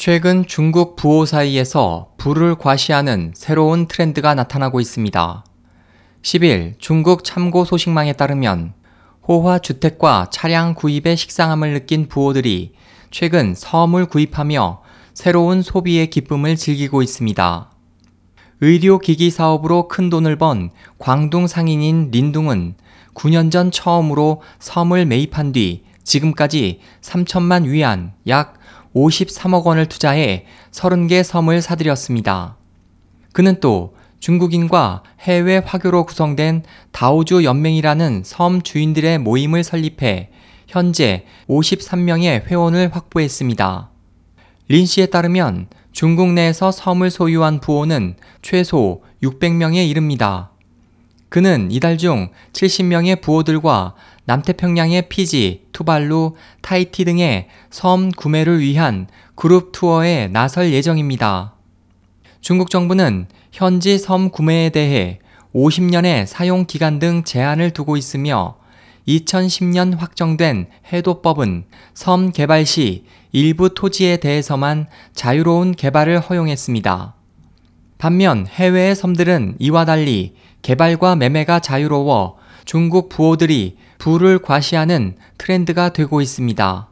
최근 중국 부호 사이에서 부를 과시하는 새로운 트렌드가 나타나고 있습니다. 10일 중국 참고 소식망에 따르면 호화 주택과 차량 구입에 식상함을 느낀 부호들이 최근 섬을 구입하며 새로운 소비의 기쁨을 즐기고 있습니다. 의료기기 사업으로 큰 돈을 번 광둥 상인인 린둥은 9년 전 처음으로 섬을 매입한 뒤 지금까지 3천만 위안 약 53억 원을 투자해 30개 섬을 사들였습니다. 그는 또 중국인과 해외 화교로 구성된 다오주 연맹이라는 섬 주인들의 모임을 설립해 현재 53명의 회원을 확보했습니다. 린 씨에 따르면 중국 내에서 섬을 소유한 부호는 최소 600명에 이릅니다. 그는 이달 중 70명의 부호들과 남태평양의 피지, 투발루, 타이티 등의 섬 구매를 위한 그룹 투어에 나설 예정입니다. 중국 정부는 현지 섬 구매에 대해 50년의 사용 기간 등 제한을 두고 있으며 2010년 확정된 해도법은 섬 개발 시 일부 토지에 대해서만 자유로운 개발을 허용했습니다. 반면 해외의 섬들은 이와 달리 개발과 매매가 자유로워 중국 부호들이 부를 과시하는 트렌드가 되고 있습니다.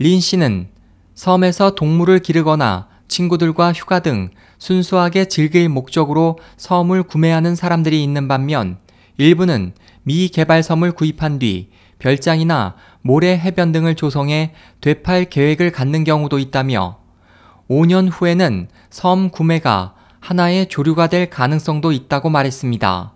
린 씨는 섬에서 동물을 기르거나 친구들과 휴가 등 순수하게 즐길 목적으로 섬을 구매하는 사람들이 있는 반면 일부는 미개발 섬을 구입한 뒤 별장이나 모래 해변 등을 조성해 되팔 계획을 갖는 경우도 있다며 5년 후에는 섬 구매가 하나의 조류가 될 가능성도 있다고 말했습니다.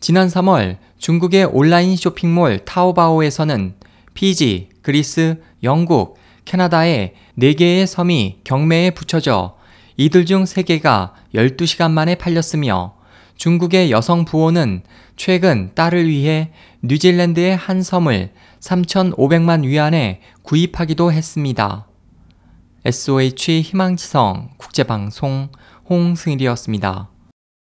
지난 3월 중국의 온라인 쇼핑몰 타오바오에서는 피지, 그리스, 영국, 캐나다의 4개의 섬이 경매에 붙여져 이들 중 3개가 12시간 만에 팔렸으며 중국의 여성 부호는 최근 딸을 위해 뉴질랜드의 한 섬을 3,500만 위안에 구입하기도 했습니다. SOH 희망지성 국제방송 홍승일이었습니다.